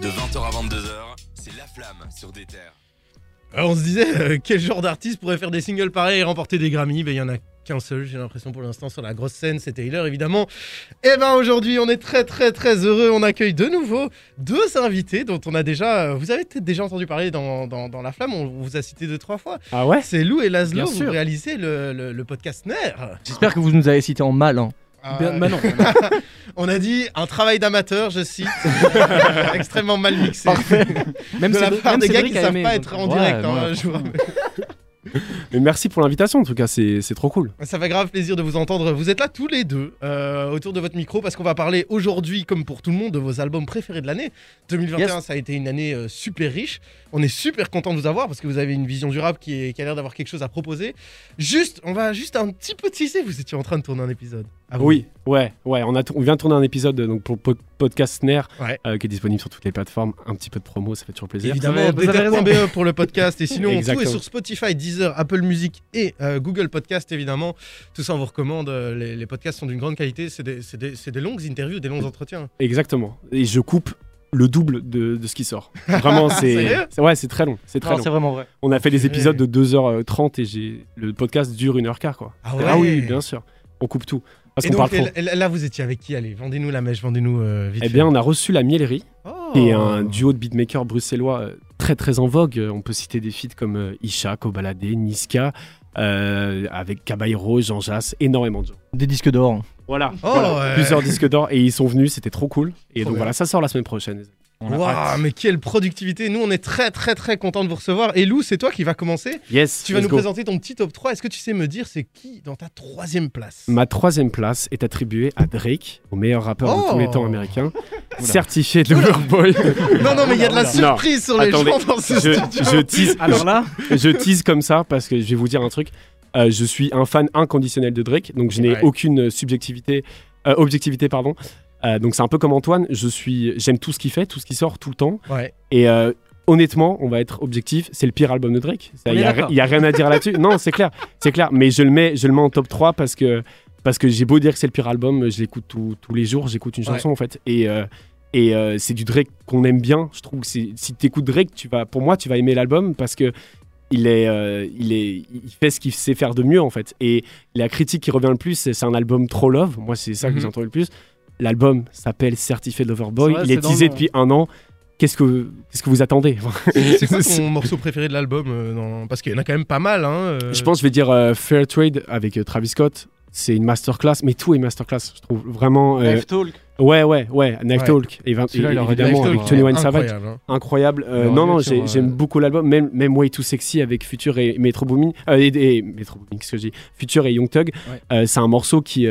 De 20h à 22h, c'est La Flamme sur des terres. Euh, on se disait, euh, quel genre d'artiste pourrait faire des singles pareils et remporter des Grammy? Ben, il y en a qu'un seul, j'ai l'impression pour l'instant, sur la grosse scène, c'est Taylor évidemment. Et ben aujourd'hui, on est très très très heureux, on accueille de nouveau deux invités dont on a déjà, euh, vous avez peut-être déjà entendu parler dans, dans- dans La Flamme, on vous a cité deux trois fois. Ah ouais? C'est Lou et Laszlo, Bien vous sûr. réalisez le, le- le podcast NER. J'espère que vous nous avez cité en mal. hein. Bien- Euh, bah non. on a dit un travail d'amateur, je cite, extrêmement mal mixé. Même de la part des gars qui savent aimé, pas être en Ouais, direct. hein, je vous. Mais merci pour l'invitation en tout cas, c'est c'est trop cool. Ça fait grave plaisir de vous entendre. Vous êtes là tous les deux euh, autour de votre micro parce qu'on va parler aujourd'hui, comme pour tout le monde, de vos albums préférés de l'année. 2021, ça a été une année euh, super riche. On est super content de vous avoir parce que vous avez une vision durable qui, est- qui a l'air d'avoir quelque chose à proposer. Juste, on va juste un petit peu teaser. Vous étiez en train de tourner un épisode. Ah oui. Oui, ouais, ouais, on, a on vient de tourner un épisode donc, pour podcast NER Ouais. euh, qui est disponible sur toutes les plateformes. Un petit peu de promo, ça fait toujours plaisir. Évidemment. Déter.be pour le podcast et sinon tout est sur Spotify, Deezer, Apple Music et euh, Google Podcast évidemment. Tout ça on vous recommande. euh, Les, les podcasts sont d'une grande qualité. C'est des, c'est des- c'est des longues interviews, des longs entretiens. Exactement. Et je coupe le double de, de ce qui sort. Vraiment, c'est. Ouais, c'est très long. C'est très Non, long. c'est vraiment vrai. On a fait des épisodes de 2h30 et j'ai le podcast dure 1h15 quoi. Ah Ah oui, bien sûr. On coupe tout. Parce Et donc, parle là, vous étiez avec qui Allez, vendez-nous la mèche, vendez-nous euh, vite. Eh fait. bien, on a reçu la Miellerie, Oh. est un duo de beatmakers bruxellois euh, très très en vogue. On peut citer des feats comme euh, Isha, Kobalade, Niska, euh, avec Caballero, Jean Jass, énormément de gens. Des disques d'or. Voilà, Oh, Voilà. ouais. plusieurs disques d'or et ils sont venus, c'était trop cool. Et Trop donc bien. voilà, ça sort la semaine prochaine. On a Waouh, mais quelle productivité Nous, on est très, très, très content de vous recevoir. Et Lou, c'est toi qui vas commencer. Yes, Tu vas nous go. présenter ton petit top 3. Est-ce que tu sais me dire c'est qui dans ta troisième place? Ma troisième place est attribuée à Drake, au meilleur rappeur Oh. de tous les temps américain, certifié de Loverboy. Non, non, mais il y a de la surprise sur les Attendez, gens dans ce je, studio. je tease, Alors là, je tease comme ça parce que je vais vous dire un truc. Euh, je suis un fan inconditionnel de Drake, donc je n'ai Ouais. aucune subjectivité, euh, objectivité, pardon. Euh, donc c'est un peu comme Antoine. Je suis, j'aime tout ce qu'il fait, tout ce qui sort tout le temps. Ouais. Et euh, honnêtement, on va être objectif, c'est le pire album de Drake. Il est y, a rien à dire là-dessus. Non, c'est clair, c'est clair. Mais je le mets, je le mets en top 3 parce que parce que j'ai beau dire que c'est le pire album, je l'écoute tous- les jours, j'écoute une Ouais. chanson en fait. Et euh, et c'est du Drake qu'on aime bien. Je trouve que si tu écoutes Drake, tu vas, pour moi, tu vas aimer l'album parce que il est, euh, il est, il fait ce qu'il sait faire de mieux en fait. Et la critique qui revient le plus, c'est un album trop love. Moi, c'est ça Mhm. que j'entends le plus. L'album s'appelle Certified Lover Boy. Vrai, il est le teasé depuis un an. Qu'est-ce que, qu'est-ce que vous attendez? C'est quoi ton morceau préféré de l'album euh, dans- Parce qu'il y en a quand même pas mal. Hein, euh. Je pense que je vais dire euh, Fair Trade avec euh, Travis Scott. C'est une masterclass, mais tout est masterclass, je trouve. Vraiment. euh, Talk. ouais, ouais, ouais. Knife Ouais. Talk. Et, et évidemment, avec Tony Wayne Savage. Incroyable. hein. Incroyable. Euh, non, non, j'aime beaucoup l'album. Même, même Way Too Sexy avec Future et Metro Boomin. euh, et, et- Metro Boomin, qu'est-ce que je dis? Future et Young Thug. Ouais. Euh, c'est un morceau qui.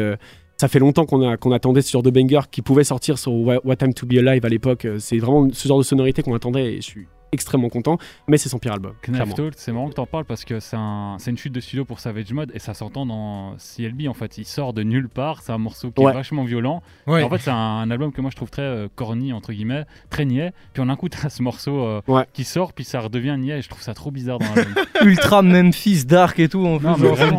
Ça fait longtemps qu'on a- qu'on attendait ce genre de banger qui pouvait sortir sur What Time to Be Alive à l'époque. Euh, C'est vraiment ce genre de sonorité qu'on attendait et je suis extrêmement content. Mais c'est son pire album. Knife c'est marrant que t'en parles parce que c'est un- c'est une chute de studio pour Savage Mode et ça s'entend dans CLB en fait. Il sort de nulle part, c'est un morceau qui Ouais. est vachement violent. Ouais. En fait, c'est un, un album que moi je trouve très euh, corny entre guillemets, très niais. Puis on a un coup t'as ce morceau euh, Ouais. qui sort, puis ça redevient niais et je trouve ça trop bizarre dans l'album. Ultra Memphis, Dark et tout. En Non, mais une vraiment.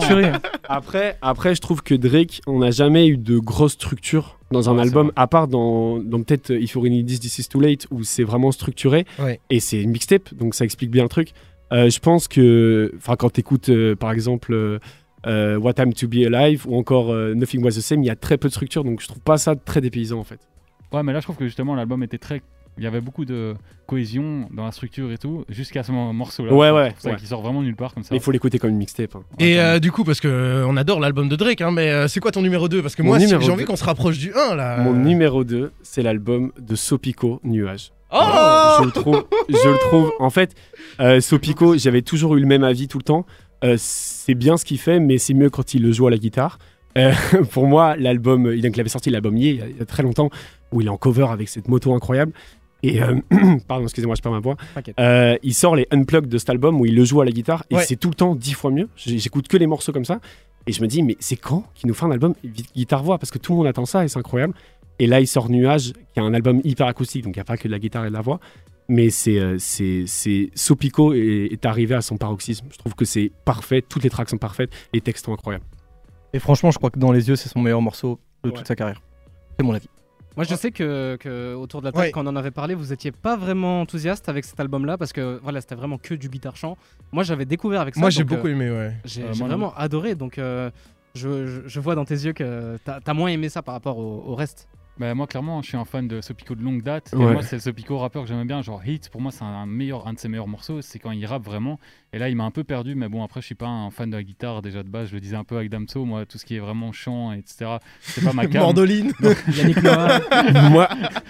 Après, après, je trouve que Drake, on n'a jamais eu de grosse structure dans un Ouais, album, à part dans, dans peut-être euh, If You Really Need This, This Is Too Late, où c'est vraiment structuré. Ouais. Et c'est une mixtape, donc ça explique bien le truc. Euh, je pense que, enfin, quand tu écoutes, par exemple, euh, euh, What Time to Be Alive ou encore euh, Nothing Was the Same, il y a très peu de structure, donc je trouve pas ça très dépaysant en fait. Ouais, mais là je trouve que justement l'album était très. Il y avait beaucoup de cohésion dans la structure et tout, jusqu'à ce mo- morceau-là. Ouais, ouais, ça ouais. qui sort vraiment nulle part comme ça. Mais il faut l'écouter comme une mixtape. hein. Et euh, du coup, parce que euh, on adore l'album de Drake, hein, mais euh, c'est quoi ton numéro 2 Parce que Mon moi, si- j'ai envie qu'on se rapproche du 1 là. Mon numéro 2, c'est l'album de Sopico, Nuage. Oh je le trouve, je le trouve. En fait, euh, Sopico, j'avais toujours eu le même avis tout le temps. Euh, c'est bien ce qu'il fait, mais c'est mieux quand il le joue à la guitare. Euh, pour moi, l'album, il, avait sorti l'album Yé il y a très longtemps, où il est en cover avec cette moto incroyable. Et euh, pardon, excusez-moi, je perds ma voix. Euh, il sort les unplugged de cet album où il le joue à la guitare et Ouais. c'est tout le temps dix fois mieux. J'écoute que les morceaux comme ça et je me dis mais c'est quand qu'il nous fait un album guitare voix? Parce que tout le monde attend ça et c'est incroyable. Et là il sort Nuage qui est un album hyper acoustique donc il n'y a pas que de la guitare et de la voix mais c'est euh, c'est c'est Sopico est, est arrivé à son paroxysme. Je trouve que c'est parfait, toutes les tracks sont parfaites, les textes sont incroyables. Et franchement, je crois que dans les yeux, c'est son meilleur morceau de Ouais. toute sa carrière. C'est mon avis. Moi, je sais que, que autour de la table, Ouais. quand on en avait parlé, vous étiez pas vraiment enthousiaste avec cet album-là parce que voilà, c'était vraiment que du guitare chant. Moi, j'avais découvert avec ça. Moi, j'ai euh, beaucoup aimé, ouais. J'ai Euh, vraiment adoré. Donc, euh, je, je- je vois dans tes yeux que t'as as moins aimé ça par rapport au, au reste. Bah, moi, clairement, je suis un fan de Sopico de longue date. Et moi, c'est le Sopico rappeur que j'aime bien. Genre, Hit, pour moi, c'est un, meilleur, un de ses meilleurs morceaux. C'est quand il rappe vraiment. Et là, il m'a un peu perdu. Mais bon, après, je suis pas un fan de la guitare déjà de base. Je le disais un peu avec Damso. Moi, tout ce qui est vraiment chant, etc., c'est pas ma cam. Mandoline. Yannick Noah, moi,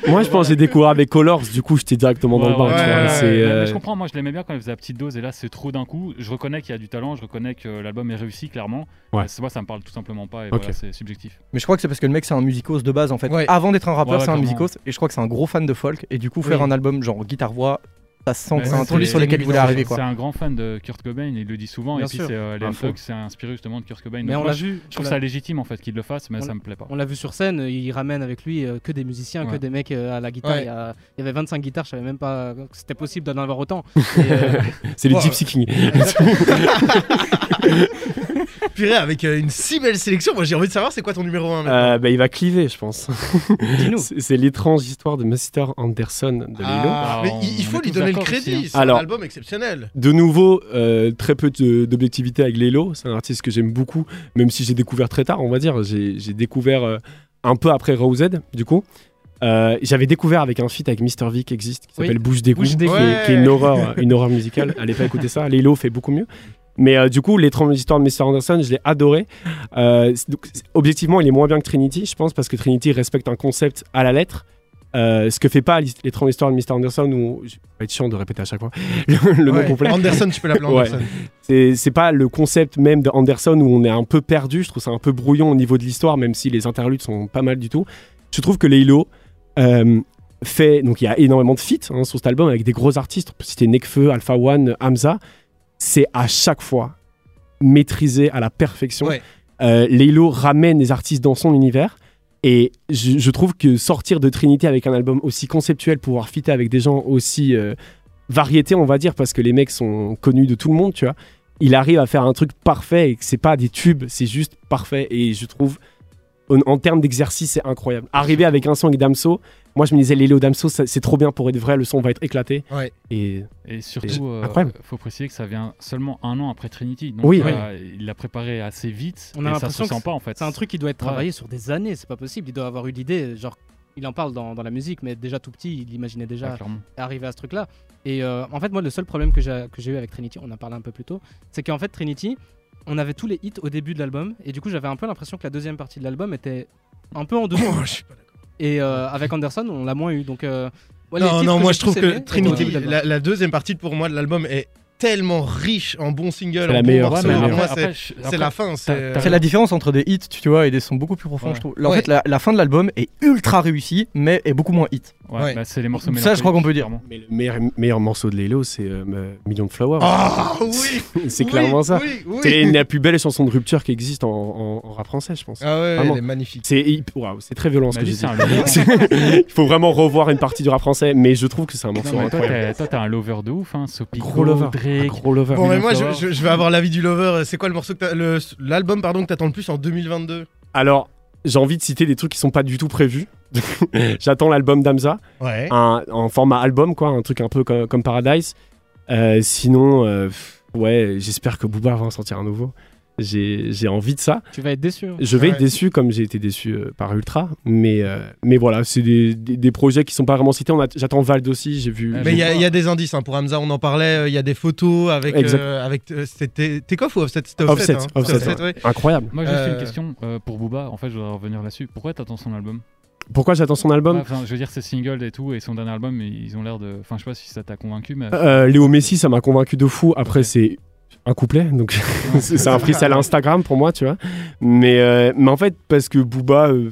moi, je pense que j'ai découvert avec Colors, du coup, j'étais directement dans le bain. Ouais, ouais, euh, je comprends, moi je l'aimais bien quand il faisait la petite dose et là c'est trop d'un coup. Je reconnais qu'il y a du talent, je reconnais que l'album est réussi clairement. Ouais. C'est- moi ça me parle tout simplement pas et voilà, c'est subjectif. Mais je crois que c'est parce que le mec c'est un musicos de base en fait. Ouais. Avant d'être un rappeur, Ouais, ouais, c'est un musicos et je crois que c'est un gros fan de folk et du coup faire Oui. un album genre guitare voix, ça sent Mais que c'est un truc sur lequel il voulait arriver C'est un grand fan de Kurt Cobain, il le dit souvent Bien et puis sûr. c'est euh, les faux. Unplugged, c'est inspiré justement de Kurt Cobain. mais Donc on l'a je vu. je trouve ça légitime en fait qu'il le fasse, mais On- ça me plaît pas. On l'a vu sur scène, il ramène avec lui euh, que des musiciens, que des mecs euh, à la guitare. Ouais. Il, y a- il y avait 25 guitares, je savais même pas que c'était possible d'en avoir autant. Euh, c'est les. Gypsy King. Purée, avec euh, une si belle sélection. Moi, j'ai envie de savoir c'est quoi ton numéro 1 Euh, bah, il va cliver, je pense. Dis-nous. C'est c'est l'étrange histoire de Mr. Anderson de Lilo. Ah, mais Ah, il, faut lui donner le crédit. hein. C'est Alors- un album exceptionnel. De nouveau, euh, très peu de- d'objectivité avec Lilo. C'est un artiste que j'aime beaucoup, même si j'ai découvert très tard, on va dire. J'ai j'ai découvert euh, un peu après Rosed, du coup. Euh, J'avais découvert avec un feat avec Mr. V qui existe, qui Oui. s'appelle Bouche d'égout, Bouche qui, est- qui est une Ouais. horreur, une horreur musicale. Allez pas écouter ça. Lilo fait beaucoup mieux. Mais euh, du coup, l'étrange histoire de Mr. Anderson, je l'ai adoré. Euh, donc, objectivement, il est moins bien que Trinity, je pense, parce que Trinity respecte un concept à la lettre. Euh, ce que fait pas l'étrange histoire de Mr. Anderson, où je vais être chiant de répéter à chaque fois le, le Ouais. nom complet. Anderson, tu peux l'appeler. Anderson. C'est c'est pas le concept même de Anderson où on est un peu perdu. Je trouve ça un peu brouillon au niveau de l'histoire, même si les interludes sont pas mal du tout. Je trouve que Leilo euh, fait. Donc il y a énormément de feats hein, sur cet album avec des gros artistes. On peut citer Nekfeu, Alpha One, Hamza. C'est à chaque fois maîtrisé à la perfection. Ouais. Euh, Leilo ramène les artistes dans son univers. Et je, je trouve que sortir de Trinity avec un album aussi conceptuel, pouvoir fitter avec des gens aussi euh, variétés, on va dire, parce que les mecs sont connus de tout le monde, tu vois. Il arrive à faire un truc parfait et que c'est pas des tubes, c'est juste parfait. Et je trouve, en, en termes d'exercice, c'est incroyable. Arriver avec un son avec Damso, moi je me disais, Lélo Damso, c'est trop bien pour être vrai, le son va être éclaté. Ouais. Et surtout, euh, incroyable. faut préciser que ça vient seulement un an après Trinity. Donc Oui. euh, il l'a préparé assez vite On a et ça se l'impression que sent pas en fait. C'est un truc qui doit être Ouais. travaillé sur des années, c'est pas possible. Il doit avoir eu l'idée, genre, il en parle dans, dans la musique, mais déjà tout petit, il imaginait déjà arriver à ce truc-là. Et euh, en fait, moi, le seul problème que j'ai eu avec Trinity, on en parlé un peu plus tôt, c'est qu'en fait, Trinity, on avait tous les hits au début de l'album, et du coup, j'avais un peu l'impression que la deuxième partie de l'album était un peu en dessous. Et euh, avec Anderson, on l'a moins eu. Donc, euh, ouais, Non, non, moi je trouve que Trinity, la, la deuxième partie pour moi de l'album est tellement riche en bons singles, C'est en la meilleure, morceaux. c'est la fin. C'est la différence entre des hits, tu vois, et des sons beaucoup plus profonds, Ouais. je trouve. Là, En Ouais. fait, la, la fin de l'album est ultra réussie, mais est beaucoup moins hit. Ouais, Ouais. bah, c'est les morceaux Ça, je crois qu'on peut dire. mais le meilleur, meilleur morceau de Lélo, c'est euh, Million de Flowers. Ah oui c'est oui, clairement ça. Oui, oui. C'est la plus belle chanson de rupture qui existe en, en- en rap français, je pense. Ah ouais, Vraiment. elle est magnifique. C'est hip- waouh, c'est très violent ce que Imagine, j'ai dit. lover. Il faut vraiment revoir une partie du rap français, mais je trouve que c'est un morceau Non, incroyable. toi, t'es un lover de ouf, hein. Sopico, Gros lover, un Drake. gros lover. Bon, mais moi je, je- je vais avoir l'avis du lover. C'est quoi le morceau t'as- l'album pardon que t'attends le plus en 2022 Alors, j'ai envie de citer des trucs qui sont pas du tout prévus. J'attends l'album d'Amza, Ouais. un, en format album, quoi, un truc un peu comme, comme Paradise. Euh, sinon, euh, ouais, j'espère que Booba va en sortir un nouveau. J'ai j'ai envie de ça. Tu vas être déçu. hein. Je vais Ouais. être déçu comme j'ai été déçu euh, par Ultra, mais, euh, mais voilà, c'est des, des- des projets qui sont pas vraiment cités. J'attends Vald aussi, j'ai vu. Mais il y, a- y des indices hein, pour Hamza, on en parlait. euh, Il y a des photos avec. Euh, avec euh, c'était Takeoff ou Offset? C'était Offset, hein. Offset, Offset, ouais. Incroyable. Moi, juste Euh, une question euh, pour Booba. En fait, je voudrais revenir là-dessus. Pourquoi t'attends son album? Pourquoi j'attends son album Ouais, enfin, Je veux dire, ses singles et tout, et son dernier album, ils ont l'air de. Enfin, je sais pas si ça t'a convaincu, mais. Euh, Léo Messi, ça m'a convaincu de fou. Après, c'est un couplet, donc c'est un freestyle Instagram pour moi, tu vois. Mais, euh, mais en fait, parce que Booba, euh,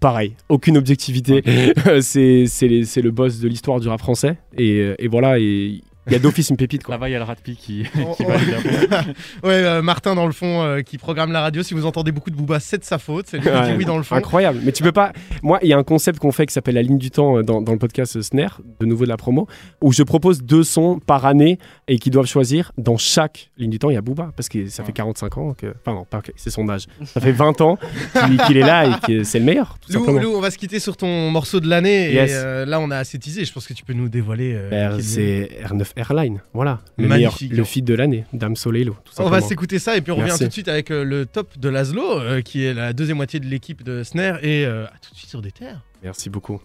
pareil, aucune objectivité. c'est c'est le boss de l'histoire du rap français. Et, euh, et voilà, et Il y a d'office une pépite quoi. Là-bas, il y a le Ratpi qui, On- qui un peu. Ouais, euh, Martin dans le fond euh, qui programme la radio. Si vous entendez beaucoup de Booba, c'est de sa faute. C'est lui qui dit oui dans le fond. Incroyable. Mais tu peux pas. Moi, il y a un concept qu'on fait qui s'appelle la ligne du temps euh, dans, dans le podcast Snare, de nouveau de la promo, où je propose deux sons par année et qu'ils doivent choisir. Dans chaque ligne du temps, il y a Booba, parce que ça fait Ouais. 45 ans que. Enfin, non, pas, c'est son âge. Ça fait 20 ans qu'il qu'il est là et que c'est le meilleur, tout Lou, simplement. Lou, on va se quitter sur ton morceau de l'année. Yes. Et euh, là, on a assez teasé. Je pense que tu peux nous dévoiler. euh, quel c'est R9 Airline, voilà. Le Magnifique. meilleur, le feed de l'année, Dame Soleilo. Tout On va s'écouter ça et puis on revient tout de suite avec euh, le top de Laszlo, euh, qui est la deuxième moitié de l'équipe de Snare. Et euh, à tout de suite sur des terres. Merci beaucoup.